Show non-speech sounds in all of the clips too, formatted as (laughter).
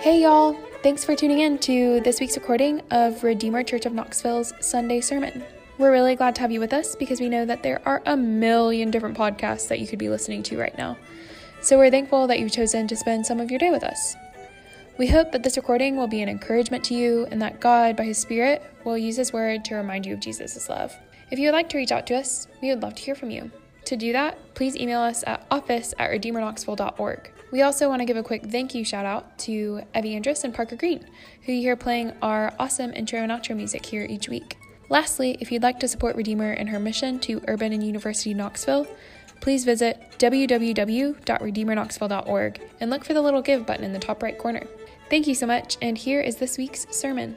Hey, y'all. Thanks for tuning in to this week's recording of Redeemer Church of Knoxville's Sunday Sermon. We're really glad to have you with us because we know that there are a million different podcasts that you could be listening to right now. So we're thankful that you've chosen to spend some of your day with us. We hope that this recording will be an encouragement to you and that God, by His Spirit, will use His Word to remind you of Jesus' love. If you would like to reach out to us, we would love to hear from you. To do that, please email us at office at redeemerknoxville.org. We also want to give a quick thank you shout out to Evie Andrus and Parker Green, who you hear playing our awesome intro and outro music here each week. Lastly, if you'd like to support Redeemer in her mission to Urban and University Knoxville, please visit www.redeemerknoxville.org and look for the little give button in the top right corner. Thank you so much, and here is this week's sermon.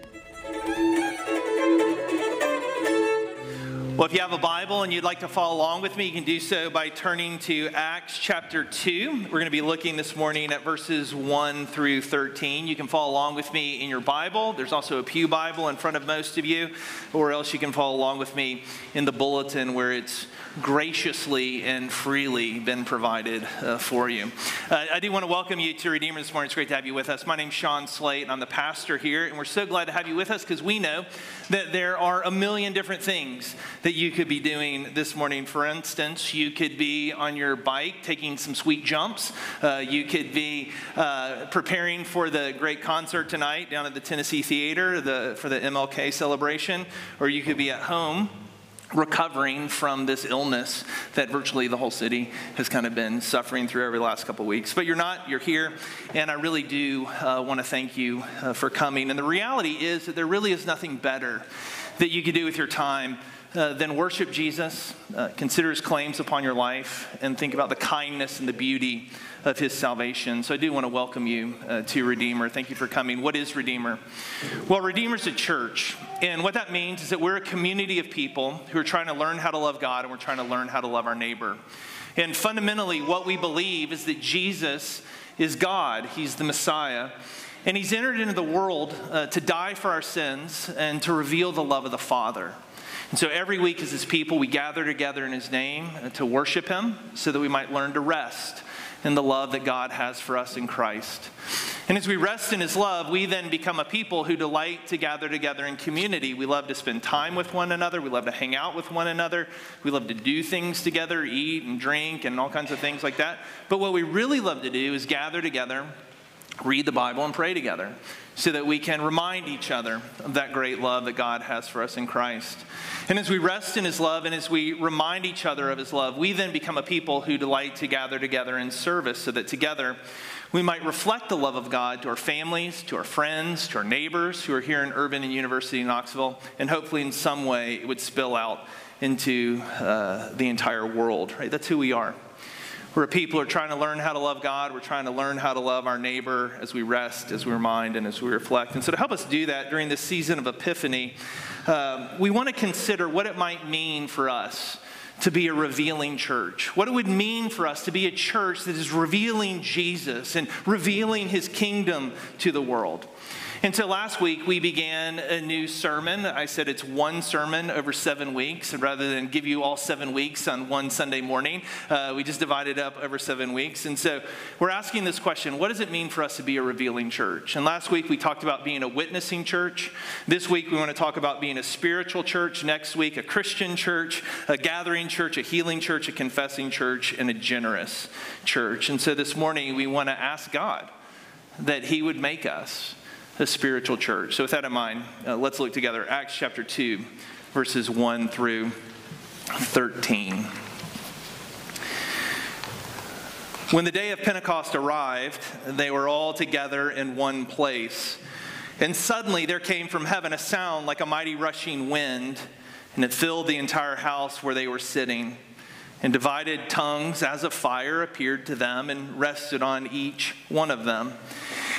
Well, if you have a Bible and you'd like to follow along with me, you can do so by turning to Acts chapter 2. We're going to be looking this morning at verses 1 through 13. You can follow along with me in your Bible. There's also a Pew Bible in front of most of you, or else you can follow along with me in the bulletin where it's graciously and freely been provided uh, for you. Uh, I do want to welcome you to Redeemer this morning. It's great to have you with us. My name's Sean Slate, and I'm the pastor here, and we're so glad to have you with us because we know that there are a million different things that you could be doing this morning. For instance, you could be on your bike taking some sweet jumps. Uh, you could be uh, preparing for the great concert tonight down at the Tennessee Theater the, for the MLK celebration, or you could be at home recovering from this illness that virtually the whole city has kind of been suffering through the last couple of weeks. But you're not, you're here, and I really do uh, want to thank you uh, for coming. And the reality is that there really is nothing better that you could do with your time uh, then worship Jesus, uh, consider his claims upon your life, and think about the kindness and the beauty of his salvation. So I do want to welcome you uh, to Redeemer. Thank you for coming. What is Redeemer? Well, Redeemer is a church. And what that means is that we're a community of people who are trying to learn how to love God and we're trying to learn how to love our neighbor. And fundamentally, what we believe is that Jesus is God, He's the Messiah. And He's entered into the world uh, to die for our sins and to reveal the love of the Father. And so every week as his people, we gather together in his name uh, to worship him so that we might learn to rest in the love that God has for us in Christ. And as we rest in his love, we then become a people who delight to gather together in community. We love to spend time with one another. We love to hang out with one another. We love to do things together, eat and drink and all kinds of things like that. But what we really love to do is gather together, read the Bible, and pray together so that we can remind each other of that great love that God has for us in Christ. And as we rest in His love and as we remind each other of His love, we then become a people who delight to gather together in service so that together we might reflect the love of God to our families, to our friends, to our neighbors who are here in Urban and University in Knoxville, and hopefully in some way it would spill out into uh, the entire world, right? That's who we are. We're people are trying to learn how to love God. We're trying to learn how to love our neighbor as we rest, as we remind, and as we reflect. And so, to help us do that during this season of Epiphany, um, we want to consider what it might mean for us to be a revealing church. What it would mean for us to be a church that is revealing Jesus and revealing his kingdom to the world. (laughs) So last week we began a new sermon. I said it's one sermon over seven weeks. And rather than give you all seven weeks on one Sunday morning, uh, we just divided up over seven weeks. And so we're asking this question what does it mean for us to be a revealing church? And last week we talked about being a witnessing church. This week we want to talk about being a spiritual church. Next week, a Christian church, a gathering church, a healing church, a confessing church, and a generous church. And so this morning we want to ask God that He would make us a spiritual church. So, with that in mind, uh, let's look together. Acts chapter 2, verses 1 through 13. When the day of Pentecost arrived, they were all together in one place. And suddenly there came from heaven a sound like a mighty rushing wind, and it filled the entire house where they were sitting. And divided tongues as of fire appeared to them and rested on each one of them.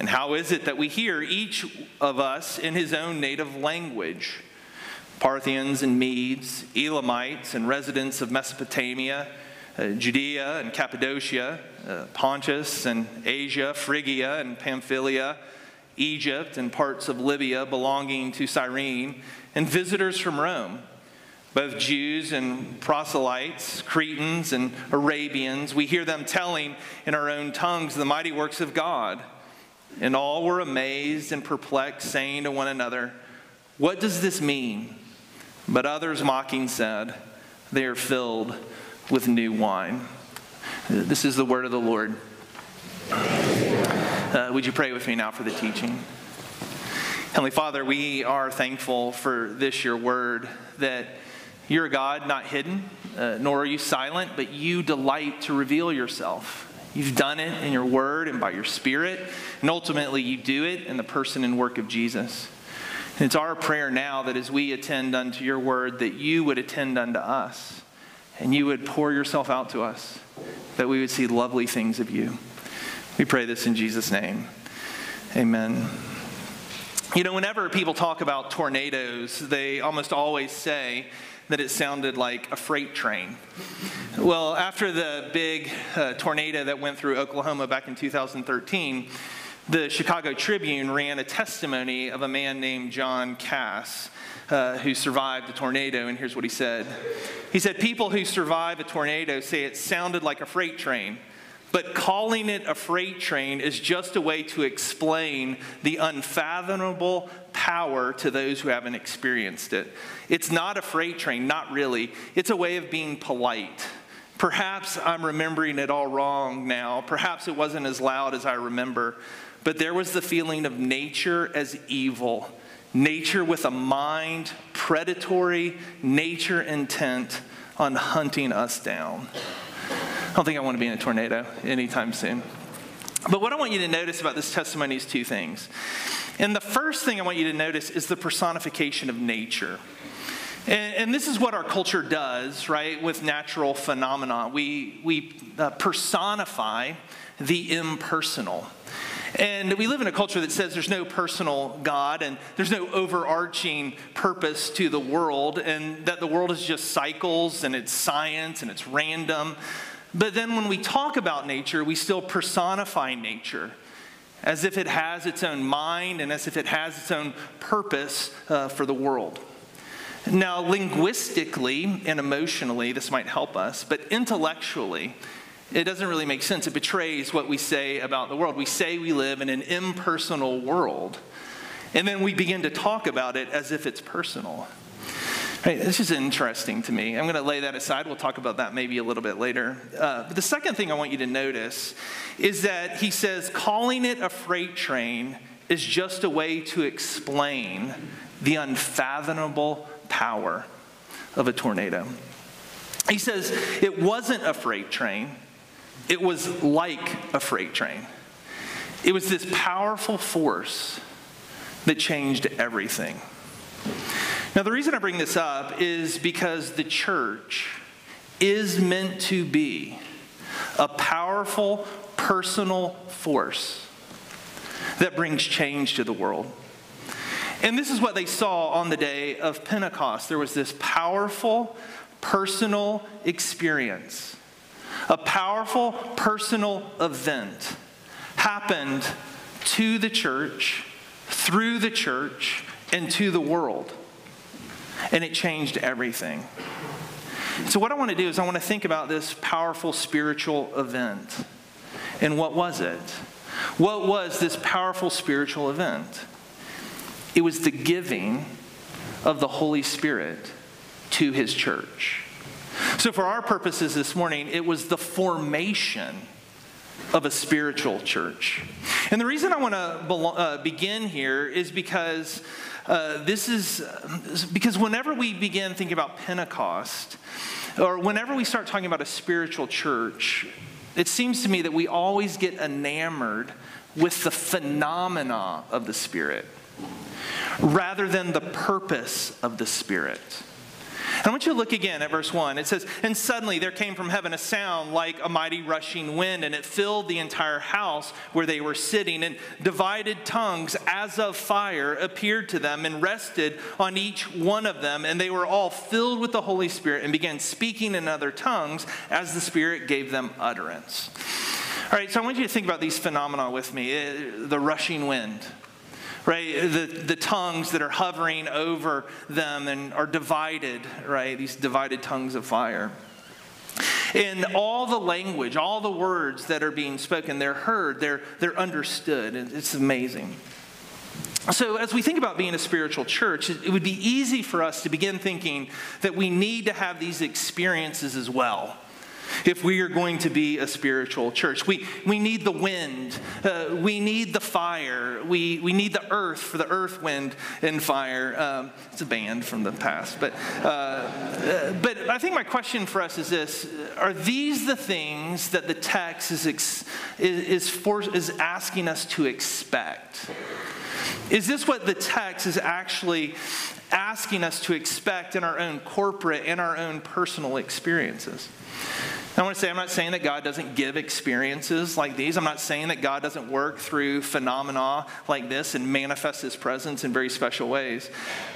And how is it that we hear each of us in his own native language? Parthians and Medes, Elamites and residents of Mesopotamia, uh, Judea and Cappadocia, uh, Pontus and Asia, Phrygia and Pamphylia, Egypt and parts of Libya belonging to Cyrene, and visitors from Rome, both Jews and proselytes, Cretans and Arabians. We hear them telling in our own tongues the mighty works of God. And all were amazed and perplexed, saying to one another, What does this mean? But others mocking said, They are filled with new wine. This is the word of the Lord. Uh, would you pray with me now for the teaching? Heavenly Father, we are thankful for this, your word, that you're a God not hidden, uh, nor are you silent, but you delight to reveal yourself. You've done it in your word and by your spirit, and ultimately you do it in the person and work of Jesus. And it's our prayer now that as we attend unto your word, that you would attend unto us and you would pour yourself out to us, that we would see lovely things of you. We pray this in Jesus' name. Amen. You know, whenever people talk about tornadoes, they almost always say that it sounded like a freight train. Well, after the big uh, tornado that went through Oklahoma back in 2013, the Chicago Tribune ran a testimony of a man named John Kass. Uh, who survived the tornado, and here's what he said. He said, People who survive a tornado say it sounded like a freight train, but calling it a freight train is just a way to explain the unfathomable power to those who haven't experienced it. It's not a freight train, not really. It's a way of being polite. Perhaps I'm remembering it all wrong now. Perhaps it wasn't as loud as I remember. But there was the feeling of nature as evil, nature with a mind, predatory, nature intent on hunting us down. I don't think I want to be in a tornado anytime soon. But what I want you to notice about this testimony is two things. And the first thing I want you to notice is the personification of nature. And, and, this is what our culture does, right, with natural phenomena. We, we uh, personify the impersonal. And we live in a culture that says there's no personal God and there's no overarching purpose to the world, and that the world is just cycles and it's science and it's random. But then when we talk about nature, we still personify nature as if it has its own mind and as if it has its own purpose uh, for the world. Now, linguistically and emotionally, this might help us, but intellectually, it doesn't really make sense. It betrays what we say about the world. We say we live in an impersonal world, and then we begin to talk about it as if it's personal. Right, this is interesting to me. I'm going to lay that aside. We'll talk about that maybe a little bit later. Uh, but the second thing I want you to notice is that he says calling it a freight train is just a way to explain the unfathomable power of a tornado. He says it wasn't a freight train, it was like a freight train. It was this powerful force that changed everything. Now, the reason I bring this up is because the church is meant to be a powerful personal force that brings change to the world. And this is what they saw on the day of Pentecost. There was this powerful personal experience, a powerful personal event happened to the church, through the church, and to the world and it changed everything. So, what I want to do is, I want to think about this powerful spiritual event. And what was it? What was this powerful spiritual event? It was the giving of the Holy Spirit to his church. So, for our purposes this morning, it was the formation of a spiritual church. And the reason I want to uh, begin here is because uh, this is because whenever we begin thinking about Pentecost, or whenever we start talking about a spiritual church, it seems to me that we always get enamored with the phenomena of the Spirit rather than the purpose of the Spirit. And I want you to look again at verse 1. It says, And suddenly there came from heaven a sound like a mighty rushing wind, and it filled the entire house where they were sitting. And divided tongues as of fire appeared to them and rested on each one of them. And they were all filled with the Holy Spirit and began speaking in other tongues as the Spirit gave them utterance. All right, so I want you to think about these phenomena with me eh, the rushing wind right? The, the tongues that are hovering over them and are divided, right? These divided tongues of fire. And all the language, all the words that are being spoken, they're heard, they're, they're understood. It's amazing. So, as we think about being a spiritual church, it would be easy for us to begin thinking that we need to have these experiences as well if we are going to be a spiritual church. We, we need the wind, uh, we need the fire, we, we need the earth for the earth, wind, and fire. Um, it's a band from the past. But, uh, uh, but I think my question for us is this Are these the things that the text is, ex, is, for, is asking us to expect? Is this what the text is actually asking us to expect in our own corporate and our own personal experiences? I want to say, I'm not saying that God doesn't give experiences like these. I'm not saying that God doesn't work through phenomena like this and manifest his presence in very special ways.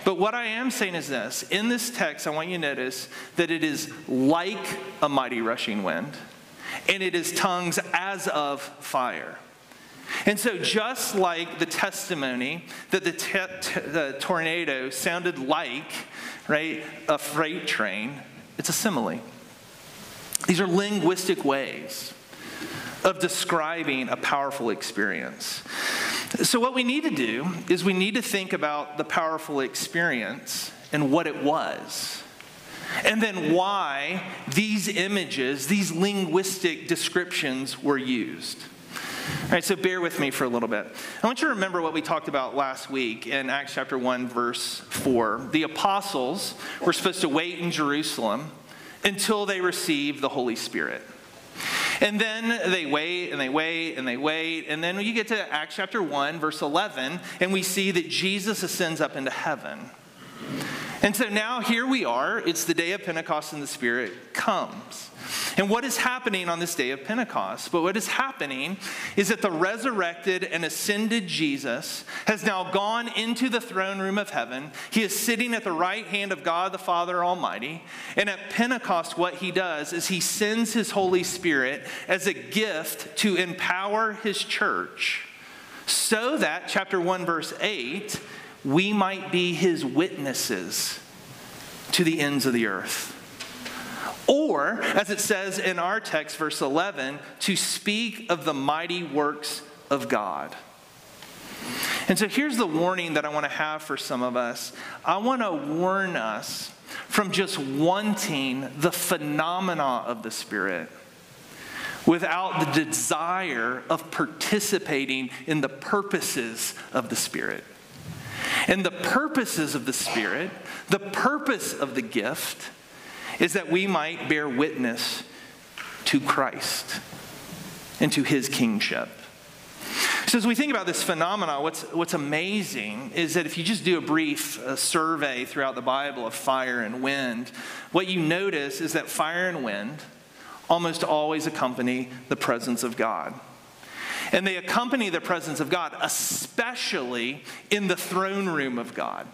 But what I am saying is this in this text, I want you to notice that it is like a mighty rushing wind, and it is tongues as of fire. And so, just like the testimony that the, te- the tornado sounded like, right, a freight train, it's a simile. These are linguistic ways of describing a powerful experience. So, what we need to do is we need to think about the powerful experience and what it was. And then why these images, these linguistic descriptions were used. All right, so bear with me for a little bit. I want you to remember what we talked about last week in Acts chapter 1, verse 4. The apostles were supposed to wait in Jerusalem until they receive the Holy Spirit. And then they wait and they wait and they wait. And then you get to Acts chapter 1, verse 11, and we see that Jesus ascends up into heaven. And so now here we are. It's the day of Pentecost, and the Spirit comes. And what is happening on this day of Pentecost? But what is happening is that the resurrected and ascended Jesus has now gone into the throne room of heaven. He is sitting at the right hand of God the Father Almighty. And at Pentecost, what he does is he sends his Holy Spirit as a gift to empower his church so that, chapter 1, verse 8, we might be his witnesses to the ends of the earth. Or, as it says in our text, verse 11, to speak of the mighty works of God. And so here's the warning that I want to have for some of us. I want to warn us from just wanting the phenomena of the Spirit without the desire of participating in the purposes of the Spirit. And the purposes of the Spirit, the purpose of the gift, is that we might bear witness to Christ and to his kingship. So, as we think about this phenomenon, what's, what's amazing is that if you just do a brief uh, survey throughout the Bible of fire and wind, what you notice is that fire and wind almost always accompany the presence of God. And they accompany the presence of God, especially in the throne room of God.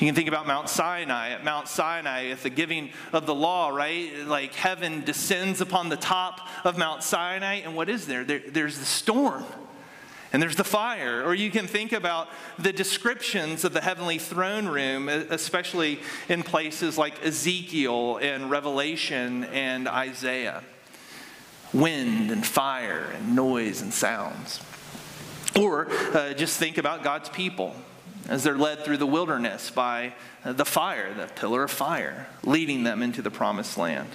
You can think about Mount Sinai. At Mount Sinai, at the giving of the law, right? Like heaven descends upon the top of Mount Sinai, and what is there? there there's the storm. And there's the fire. Or you can think about the descriptions of the heavenly throne room, especially in places like Ezekiel and Revelation and Isaiah wind and fire and noise and sounds. Or uh, just think about God's people as they're led through the wilderness by uh, the fire, the pillar of fire, leading them into the promised land.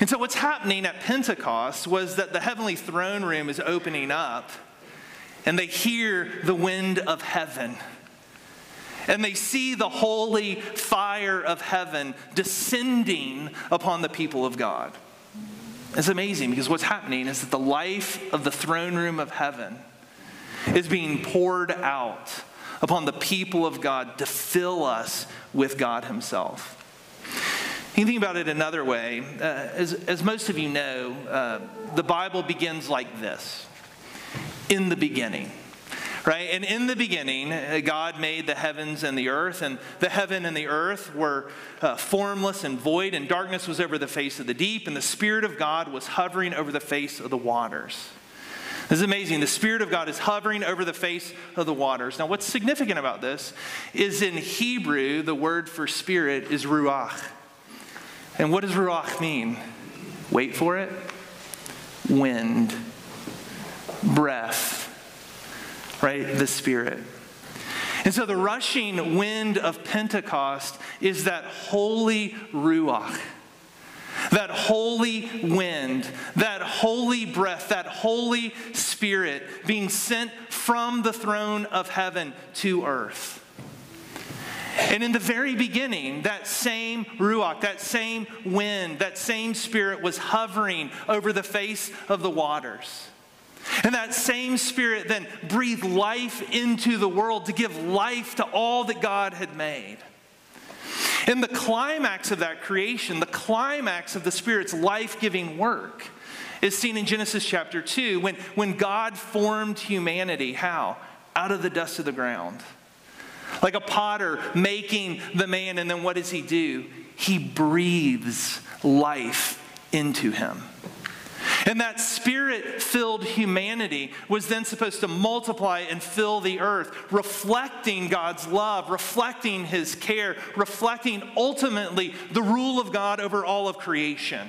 And so, what's happening at Pentecost was that the heavenly throne room is opening up, and they hear the wind of heaven. And they see the holy fire of heaven descending upon the people of God. It's amazing because what's happening is that the life of the throne room of heaven is being poured out upon the people of God to fill us with God Himself. You can think about it another way. Uh, as, as most of you know, uh, the Bible begins like this in the beginning. Right? And in the beginning, uh, God made the heavens and the earth, and the heaven and the earth were uh, formless and void, and darkness was over the face of the deep, and the Spirit of God was hovering over the face of the waters. This is amazing. The Spirit of God is hovering over the face of the waters. Now, what's significant about this is in Hebrew, the word for spirit is ruach. And what does Ruach mean? Wait for it. Wind, breath, right? The Spirit. And so the rushing wind of Pentecost is that holy Ruach. That holy wind, that holy breath, that Holy Spirit being sent from the throne of heaven to earth. And in the very beginning, that same Ruach, that same wind, that same spirit was hovering over the face of the waters. And that same spirit then breathed life into the world to give life to all that God had made. And the climax of that creation, the climax of the Spirit's life giving work, is seen in Genesis chapter 2 when, when God formed humanity. How? Out of the dust of the ground. Like a potter making the man, and then what does he do? He breathes life into him. And that spirit filled humanity was then supposed to multiply and fill the earth, reflecting God's love, reflecting his care, reflecting ultimately the rule of God over all of creation.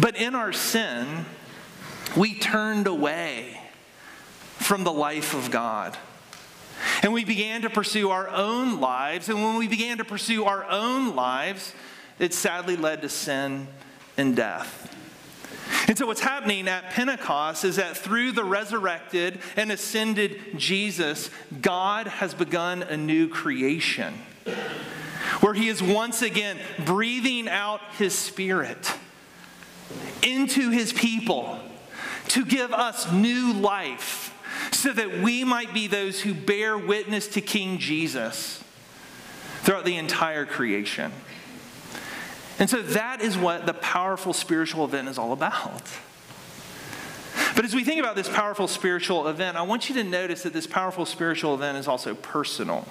But in our sin, we turned away from the life of God. And we began to pursue our own lives. And when we began to pursue our own lives, it sadly led to sin and death. And so, what's happening at Pentecost is that through the resurrected and ascended Jesus, God has begun a new creation where He is once again breathing out His Spirit into His people to give us new life so that we might be those who bear witness to King Jesus throughout the entire creation. And so that is what the powerful spiritual event is all about. But as we think about this powerful spiritual event, I want you to notice that this powerful spiritual event is also personal.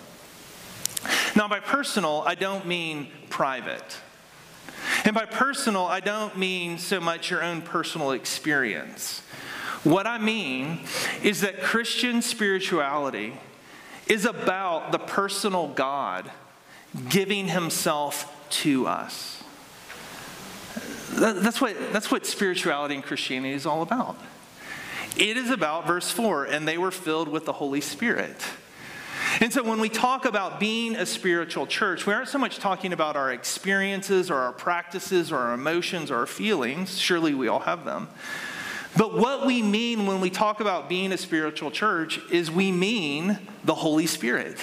Now, by personal, I don't mean private. And by personal, I don't mean so much your own personal experience. What I mean is that Christian spirituality is about the personal God giving himself to us. That's what, that's what spirituality and Christianity is all about. It is about, verse 4, and they were filled with the Holy Spirit. And so when we talk about being a spiritual church, we aren't so much talking about our experiences or our practices or our emotions or our feelings. Surely we all have them. But what we mean when we talk about being a spiritual church is we mean the Holy Spirit.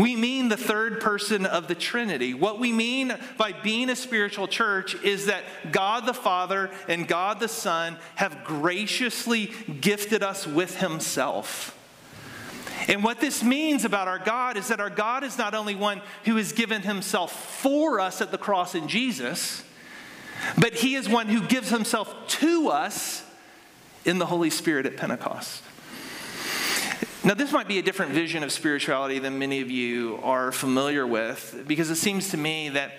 We mean the third person of the Trinity. What we mean by being a spiritual church is that God the Father and God the Son have graciously gifted us with Himself. And what this means about our God is that our God is not only one who has given Himself for us at the cross in Jesus but he is one who gives himself to us in the Holy Spirit at Pentecost. Now, this might be a different vision of spirituality than many of you are familiar with, because it seems to me that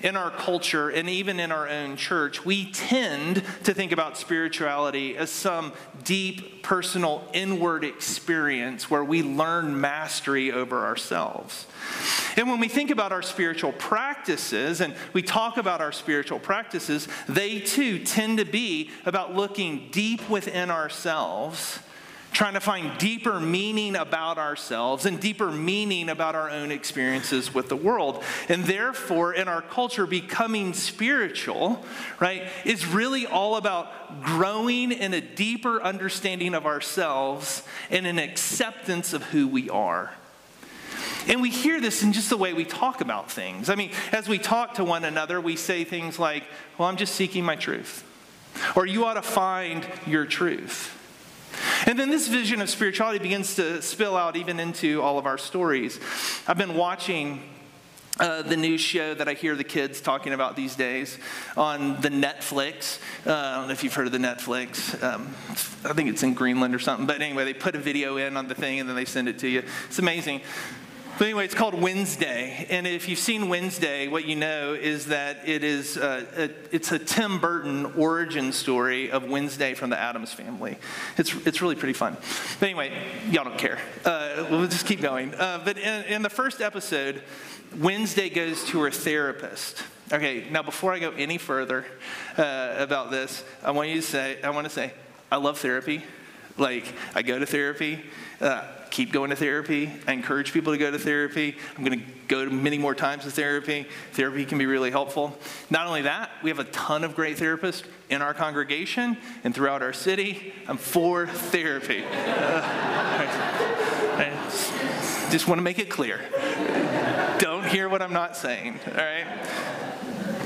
in our culture and even in our own church, we tend to think about spirituality as some deep, personal, inward experience where we learn mastery over ourselves. And when we think about our spiritual practices and we talk about our spiritual practices, they too tend to be about looking deep within ourselves trying to find deeper meaning about ourselves and deeper meaning about our own experiences with the world. And therefore, in our culture, becoming spiritual, right, is really all about growing in a deeper understanding of ourselves and an acceptance of who we are. And we hear this in just the way we talk about things. I mean, as we talk to one another, we say things like, Well, I'm just seeking my truth. Or you ought to find your truth. And then this vision of spirituality begins to spill out even into all of our stories. I've been watching uh, the new show that I hear the kids talking about these days on the Netflix. Uh, I don't know if you've heard of the Netflix. Um, I think it's in Greenland or something. But anyway, they put a video in on the thing and then they send it to you. It's amazing. But anyway, it's called Wednesday, and if you've seen Wednesday, what you know is that it is uh, a, it's a Tim Burton origin story of Wednesday from the Addams family. It's it's really pretty fun. But anyway, y'all don't care. Uh, we'll just keep going. Uh, but in, in the first episode, Wednesday goes to her therapist. Okay, now before I go any further uh, about this, I want you to say, I want to say, I love therapy. Like, I go to therapy. Uh, keep going to therapy. I encourage people to go to therapy. I'm going to go to many more times to therapy. Therapy can be really helpful. Not only that, we have a ton of great therapists in our congregation and throughout our city. I'm for therapy. (laughs) Uh, just want to make it clear Don't hear what I'm not saying, all right?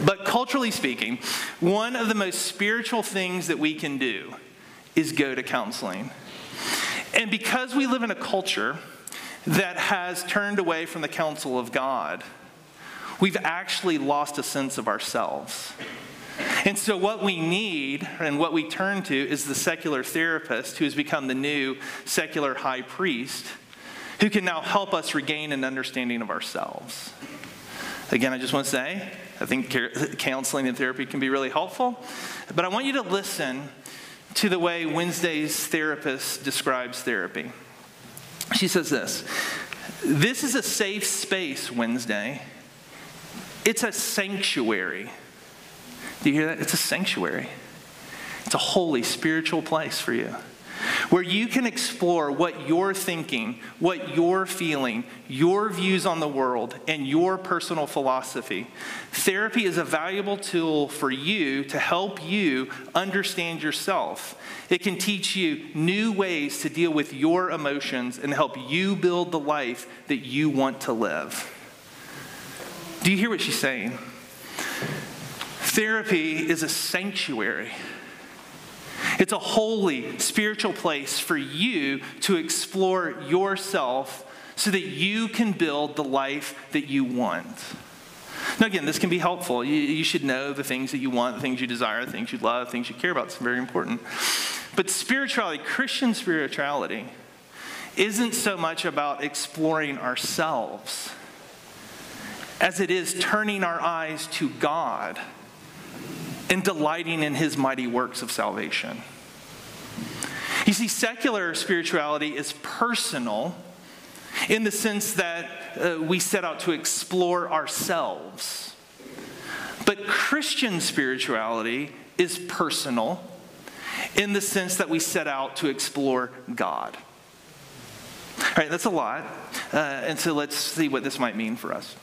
But culturally speaking, one of the most spiritual things that we can do is go to counseling. And because we live in a culture that has turned away from the counsel of God, we've actually lost a sense of ourselves. And so, what we need and what we turn to is the secular therapist who has become the new secular high priest who can now help us regain an understanding of ourselves. Again, I just want to say, I think counseling and therapy can be really helpful, but I want you to listen to the way Wednesday's therapist describes therapy. She says this This is a safe space, Wednesday. It's a sanctuary. Do you hear that? It's a sanctuary. It's a holy spiritual place for you where you can explore what you're thinking, what you're feeling, your views on the world, and your personal philosophy. Therapy is a valuable tool for you to help you understand yourself. It can teach you new ways to deal with your emotions and help you build the life that you want to live. Do you hear what she's saying? Therapy is a sanctuary it's a holy spiritual place for you to explore yourself so that you can build the life that you want. Now, again, this can be helpful. You, you, should know the things that you want, the things you desire, the things you love, the things you care about. It's very important. But spirituality, Christian spirituality, isn't so much about exploring ourselves as it is turning our eyes to God and delighting in his mighty works of salvation. You see, secular spirituality is personal in the sense that uh, we set out to explore ourselves. But Christian spirituality is personal in the sense that we set out to explore God. All right, that's a lot. Uh, and so let's see what this might mean for us.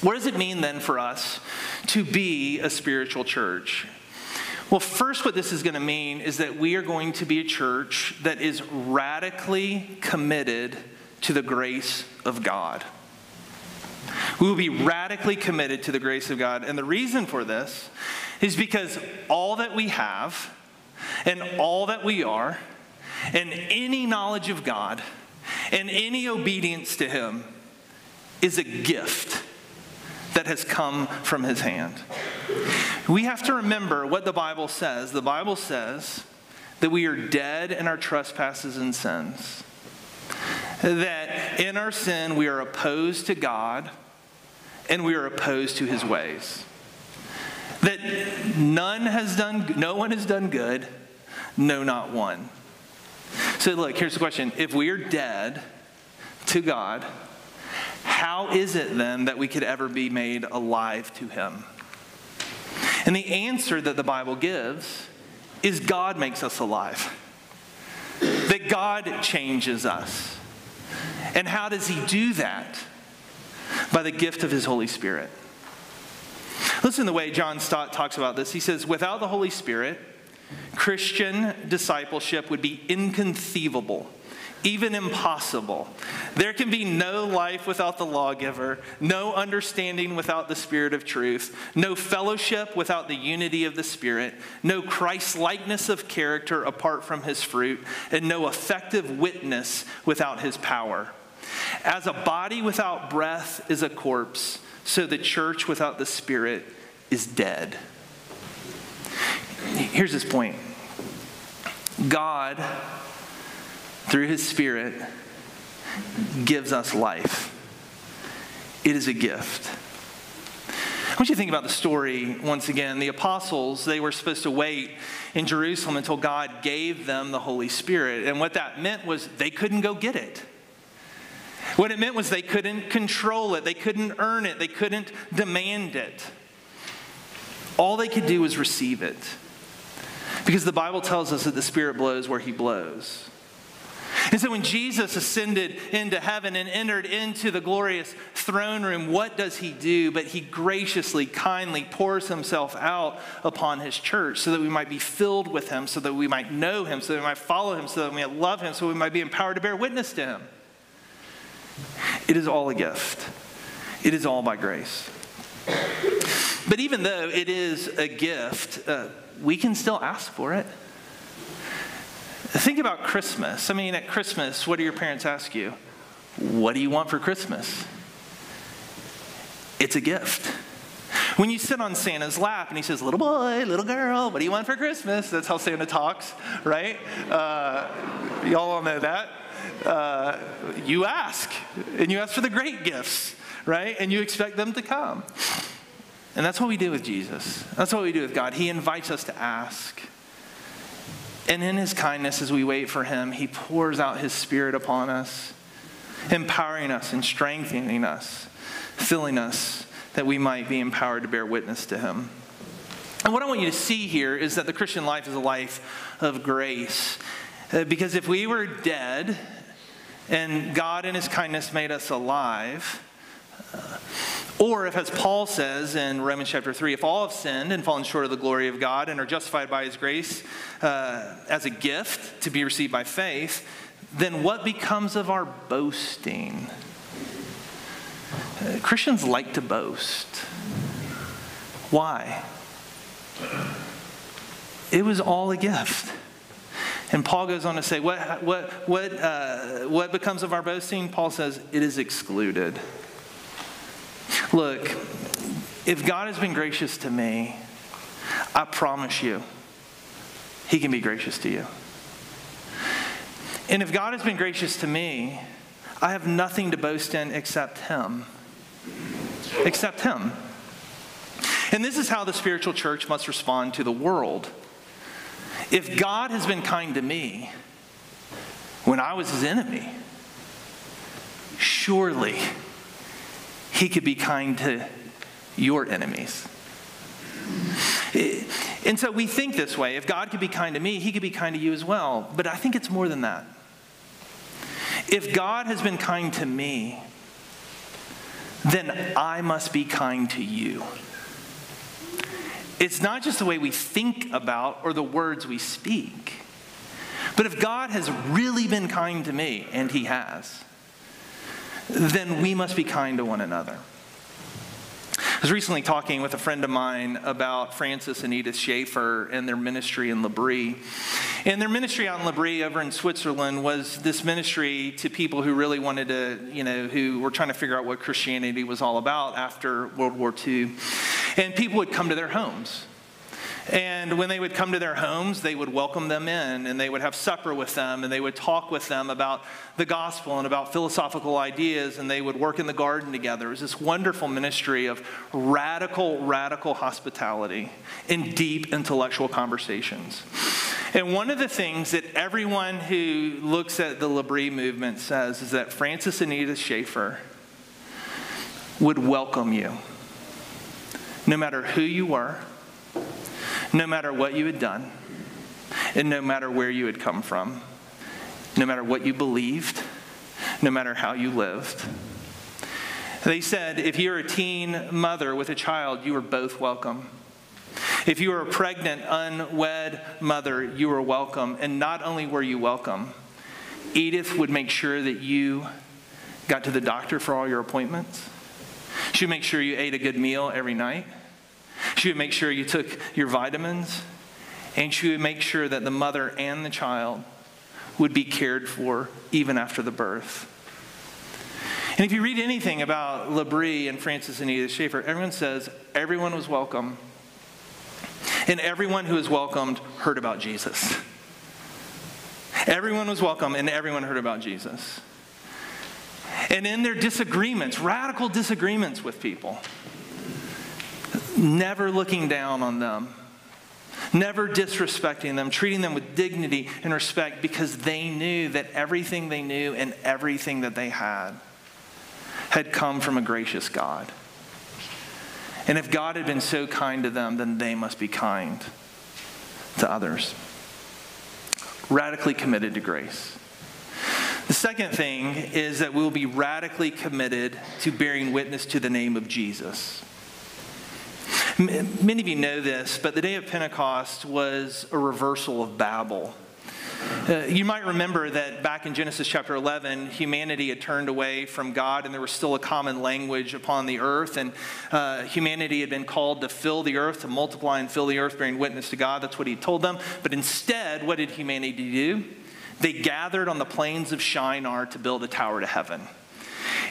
What does it mean then for us to be a spiritual church? Well, first, what this is going to mean is that we are going to be a church that is radically committed to the grace of God. We will be radically committed to the grace of God. And the reason for this is because all that we have and all that we are and any knowledge of God and any obedience to Him is a gift that has come from his hand. We have to remember what the Bible says. The Bible says that we are dead in our trespasses and sins, that in our sin we are opposed to God and we are opposed to his ways. That none has done, no one has done good, no, not one. So, look, here's the question if we are dead to God, how is it then that we could ever be made alive to him? And the answer that the Bible gives is God makes us alive, that God changes us. And how does he do that? By the gift of his Holy Spirit. Listen to the way John Stott talks about this. He says, without the Holy Spirit, Christian discipleship would be inconceivable even impossible. There can be no life without the lawgiver, no understanding without the Spirit of truth, no fellowship without the unity of the Spirit, no Christ likeness of character apart from his fruit, and no effective witness without his power. As a body without breath is a corpse, So the church without the Spirit is dead. Here's his point God, through his Spirit, gives us life. It is a gift. I want you to think about the story once again. The apostles, they were supposed to wait in Jerusalem until God gave them the Holy Spirit. And what that meant was they couldn't go get it. What it meant was they couldn't control it, they couldn't earn it, they couldn't demand it. All they could do was receive it. Because the Bible tells us that the Spirit blows where He blows. And so when Jesus ascended into heaven and entered into the glorious throne room, what does he do? But he graciously, kindly pours himself out upon his church so that we might be filled with him, so that we might know him, so that we might follow him, so that we might love him, so we might be empowered to bear witness to him. It is all a gift, it is all by grace. But even though it is a gift, uh, we can still ask for it. Think about Christmas. I mean, at Christmas, what do your parents ask you? What do you want for Christmas? It's a gift. When you sit on Santa's lap and he says, Little boy, little girl, what do you want for Christmas? That's how Santa talks, right? Uh, y'all all know that. Uh, you ask, and you ask for the great gifts, right? And you expect them to come. And that's what we do with Jesus. That's what we do with God. He invites us to ask. And in his kindness, as we wait for him, he pours out his spirit upon us, empowering us and strengthening us, filling us that we might be empowered to bear witness to him. And what I want you to see here is that the Christian life is a life of grace. Uh, because if we were dead and God in his kindness made us alive, or if, as Paul says in Romans chapter 3, if all have sinned and fallen short of the glory of God and are justified by his grace uh, as a gift to be received by faith, then what becomes of our boasting? Uh, Christians like to boast. Why? It was all a gift. And Paul goes on to say, what, what, what, uh, what becomes of our boasting? Paul says, it is excluded. Look, if God has been gracious to me, I promise you, He can be gracious to you. And if God has been gracious to me, I have nothing to boast in except Him. Except Him. And this is how the spiritual church must respond to the world. If God has been kind to me when I was His enemy, surely he could be kind to your enemies. And so we think this way if God could be kind to me, he could be kind to you as well. But I think it's more than that. If God has been kind to me, then I must be kind to you. It's not just the way we think about or the words we speak. But if God has really been kind to me, and he has, then we must be kind to one another. I was recently talking with a friend of mine about Francis and Edith Schaeffer and their ministry in L'Abri. And their ministry out in L'Abri over in Switzerland was this ministry to people who really wanted to, you know, who were trying to figure out what Christianity was all about after World War II. And people would come to their homes and when they would come to their homes, they would welcome them in and they would have supper with them and they would talk with them about the gospel and about philosophical ideas and they would work in the garden together. It was this wonderful ministry of radical, radical hospitality and deep intellectual conversations. And one of the things that everyone who looks at the L'Abri movement says is that Francis and Edith Schaeffer would welcome you, no matter who you were no matter what you had done, and no matter where you had come from, no matter what you believed, no matter how you lived. They said if you're a teen mother with a child, you are both welcome. If you were a pregnant, unwed mother, you were welcome. And not only were you welcome, Edith would make sure that you got to the doctor for all your appointments. She would make sure you ate a good meal every night. She would make sure you took your vitamins, and she would make sure that the mother and the child would be cared for even after the birth. And if you read anything about L'Abri and Francis and Edith Schaeffer, everyone says everyone was welcome. And everyone who was welcomed heard about Jesus. Everyone was welcome and everyone heard about Jesus. And in their disagreements, radical disagreements with people, never looking down on them, never disrespecting them, treating them with dignity and respect because they knew that everything they knew and everything that they had had come from a gracious God. And if God had been so kind to them, then they must be kind to others. Radically committed to grace. The second thing is that we will be radically committed to bearing witness to the name of Jesus. Many of you know this, but the day of Pentecost was a reversal of Babel. Uh, you might remember that back in Genesis chapter 11, humanity had turned away from God, and there was still a common language upon the earth. And uh, humanity had been called to fill the earth, to multiply and fill the earth, bearing witness to God. That's what he told them. But instead, what did humanity do? They gathered on the plains of Shinar to build a tower to heaven.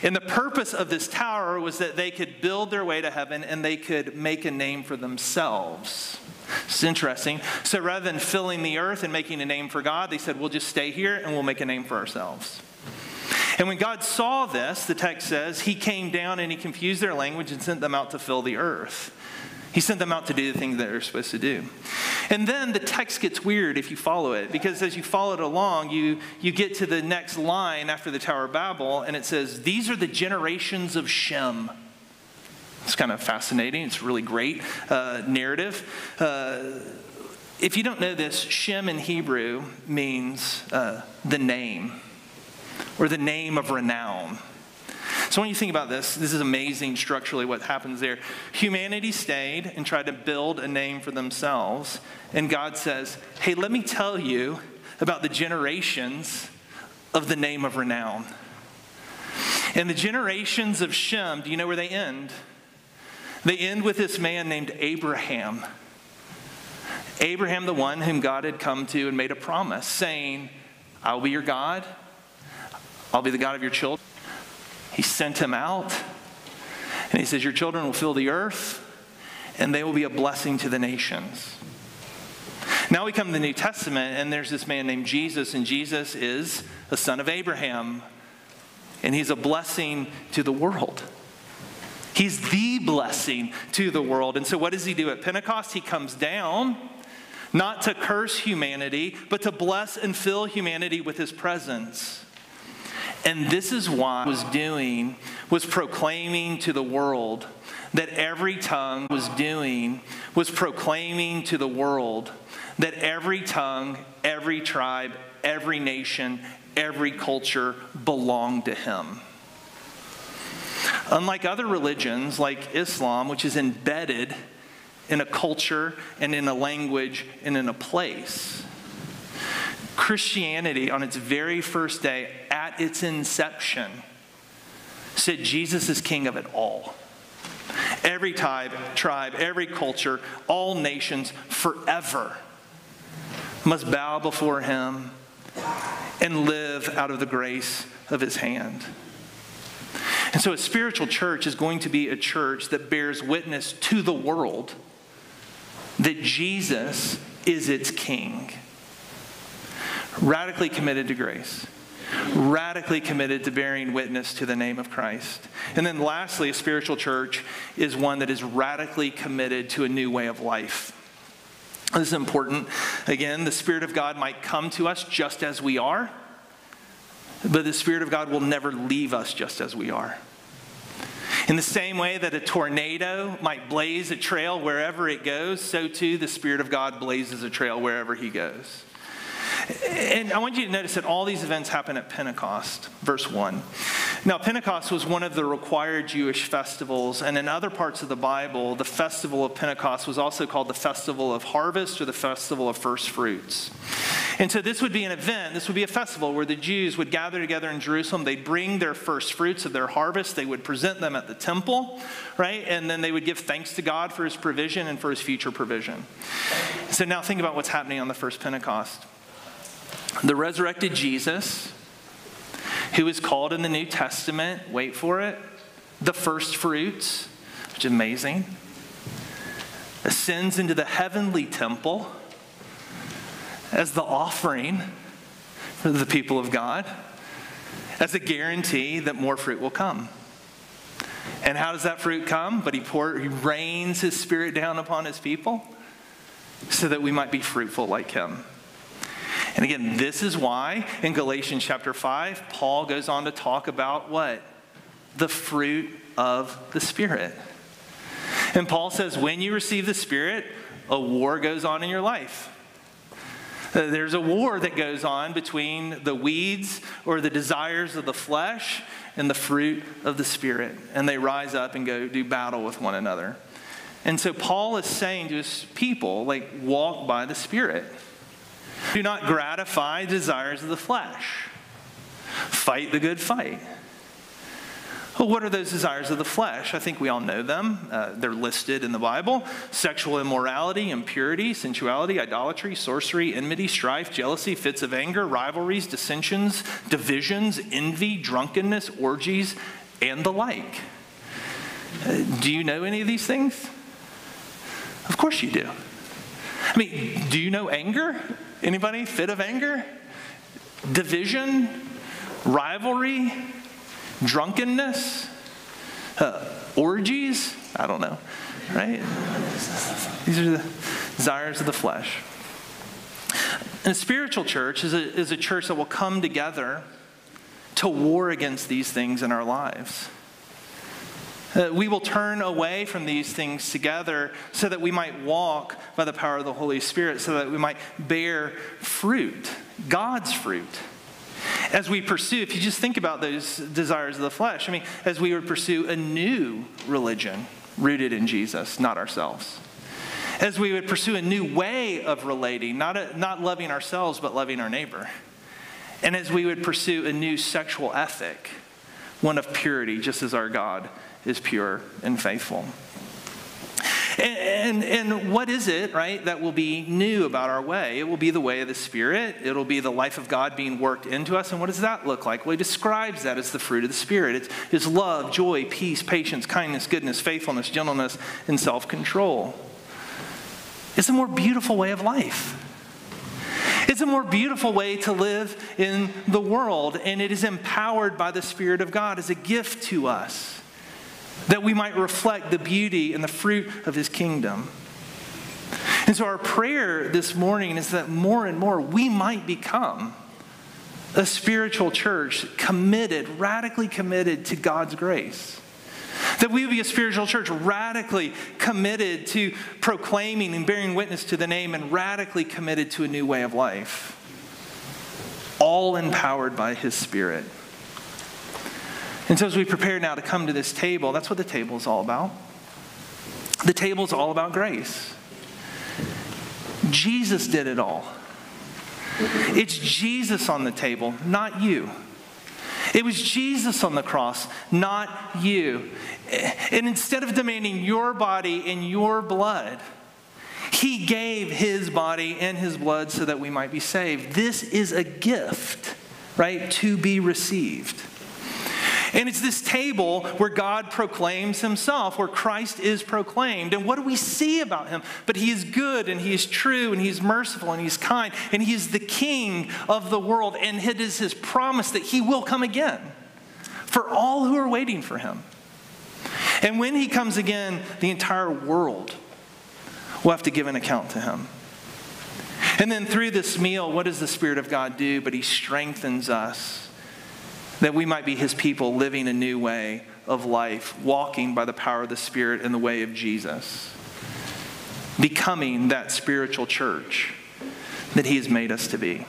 And the purpose of this tower was that they could build their way to heaven and they could make a name for themselves. It's interesting. So rather than filling the earth and making a name for God, they said, we'll just stay here and we'll make a name for ourselves. And when God saw this, the text says, he came down and he confused their language and sent them out to fill the earth. He sent them out to do the things that they're supposed to do. And then the text gets weird if you follow it, because as you follow it along, you, you get to the next line after the Tower of Babel, and it says, These are the generations of Shem. It's kind of fascinating. It's really great uh, narrative. Uh, if you don't know this, Shem in Hebrew means uh, the name or the name of renown. So when you think about this, this is amazing structurally what happens there. Humanity stayed and tried to build a name for themselves. And God says, hey, let me tell you about the generations of the name of renown. And the generations of Shem, do you know where they end? They end with this man named Abraham. Abraham, the one whom God had come to and made a promise, saying, I will be your God, I'll be the God of your children. He sent him out. And he says, Your children will fill the earth, and they will be a blessing to the nations. Now we come to the New Testament, and there's this man named Jesus, and Jesus is the son of Abraham, and he's a blessing to the world. He's the blessing to the world. And so, what does he do at Pentecost? He comes down not to curse humanity, but to bless and fill humanity with his presence. And this is what was doing was proclaiming to the world that every tongue was doing was proclaiming to the world that every tongue, every tribe, every nation, every culture belonged to him. Unlike other religions like Islam, which is embedded in a culture and in a language and in a place, Christianity, on its very first day, at its inception, said Jesus is king of it all. Every tribe, tribe, every culture, all nations forever must bow before him and live out of the grace of his hand. And so, a spiritual church is going to be a church that bears witness to the world that Jesus is its king radically committed to grace, radically committed to bearing witness to the name of Christ. And then lastly, a spiritual church is one that is radically committed to a new way of life. This is important. Again, the Spirit of God might come to us just as we are, but the Spirit of God will never leave us just as we are. In the same way that a tornado might blaze a trail wherever it goes, so too the Spirit of God blazes a trail wherever he goes. And I want you to notice that all these events happen at Pentecost, verse 1. Now, Pentecost was one of the required Jewish festivals, and in other parts of the Bible, the festival of Pentecost was also called the festival of harvest or the festival of first fruits. And so, this would be an event, this would be a festival where the Jews would gather together in Jerusalem. They'd bring their first fruits of their harvest, they would present them at the temple, right? And then they would give thanks to God for his provision and for his future provision. So, now think about what's happening on the first Pentecost. The resurrected Jesus who is called in the New Testament, wait for it, the first fruits, which is amazing, ascends into the heavenly temple as the offering for the people of God, as a guarantee that more fruit will come. And how does that fruit come? But he, pour, he rains his spirit down upon his people so that we might be fruitful like him. And again, this is why in Galatians chapter 5, Paul goes on to talk about what? The fruit of the Spirit. And Paul says, when you receive the Spirit, a war goes on in your life. Uh, there's a war that goes on between the weeds or the desires of the flesh and the fruit of the Spirit. And they rise up and go do battle with one another. And so Paul is saying to his people, like, walk by the Spirit. Do not gratify desires of the flesh. Fight the good fight. Well, what are those desires of the flesh? I think we all know them. Uh, they're listed in the Bible sexual immorality, impurity, sensuality, idolatry, sorcery, enmity, strife, jealousy, fits of anger, rivalries, dissensions, divisions, envy, drunkenness, orgies, and the like. Uh, do you know any of these things? Of course you do. I mean, do you know anger? Anybody? Fit of anger? Division? Rivalry? drunkenness, uh, orgies. I don't know, right? These are the desires of the flesh. And a spiritual church is a, is a church that will come together to war against these things in our lives. Uh, we will turn away from these things together so that we might walk by the power of the Holy Spirit, so that we might bear fruit, God's fruit as we pursue, if you just think about those desires of the flesh, I mean, as we would pursue a new religion rooted in Jesus, not ourselves. As we would pursue a new way of relating, not, a, not loving ourselves, but loving our neighbor. And as we would pursue a new sexual ethic, one of purity, just as our God is pure and faithful. And, and, what is it, right, that will be new about our way? It will be the way of the Spirit. It'll be the life of God being worked into us. And what does that look like? Well, he describes that as the fruit of the Spirit it's, it's love, joy, peace, patience, kindness, goodness, faithfulness, gentleness, and self control. It's a more beautiful way of life. It's a more beautiful way to live in the world, and it is empowered by the Spirit of God as a gift to us that we might reflect the beauty and the fruit of his kingdom. And so, our prayer this morning is that more and more we might become a spiritual church committed, radically committed to God's grace. That we would be a spiritual church radically committed to proclaiming and bearing witness to the name and radically committed to a new way of life. All empowered by His Spirit. And so, as we prepare now to come to this table, that's what the table is all about. The table is all about grace. Jesus did it all. It's Jesus on the table, not you. It was Jesus on the cross, not you. And instead of demanding your body and your blood, he gave his body and his blood so that we might be saved. This is a gift, right, to be received. And it's this table where God proclaims himself, where Christ is proclaimed. And what do we see about him? But he is good and he is true and he's merciful and he's kind and he is the king of the world. And it is his promise that he will come again for all who are waiting for him. And when he comes again, the entire world will have to give an account to him. And then through this meal, what does the Spirit of God do? But he strengthens us that we might be his people living a new way of life, walking by the power of the Spirit in the way of Jesus, becoming that spiritual church that he has made us to be.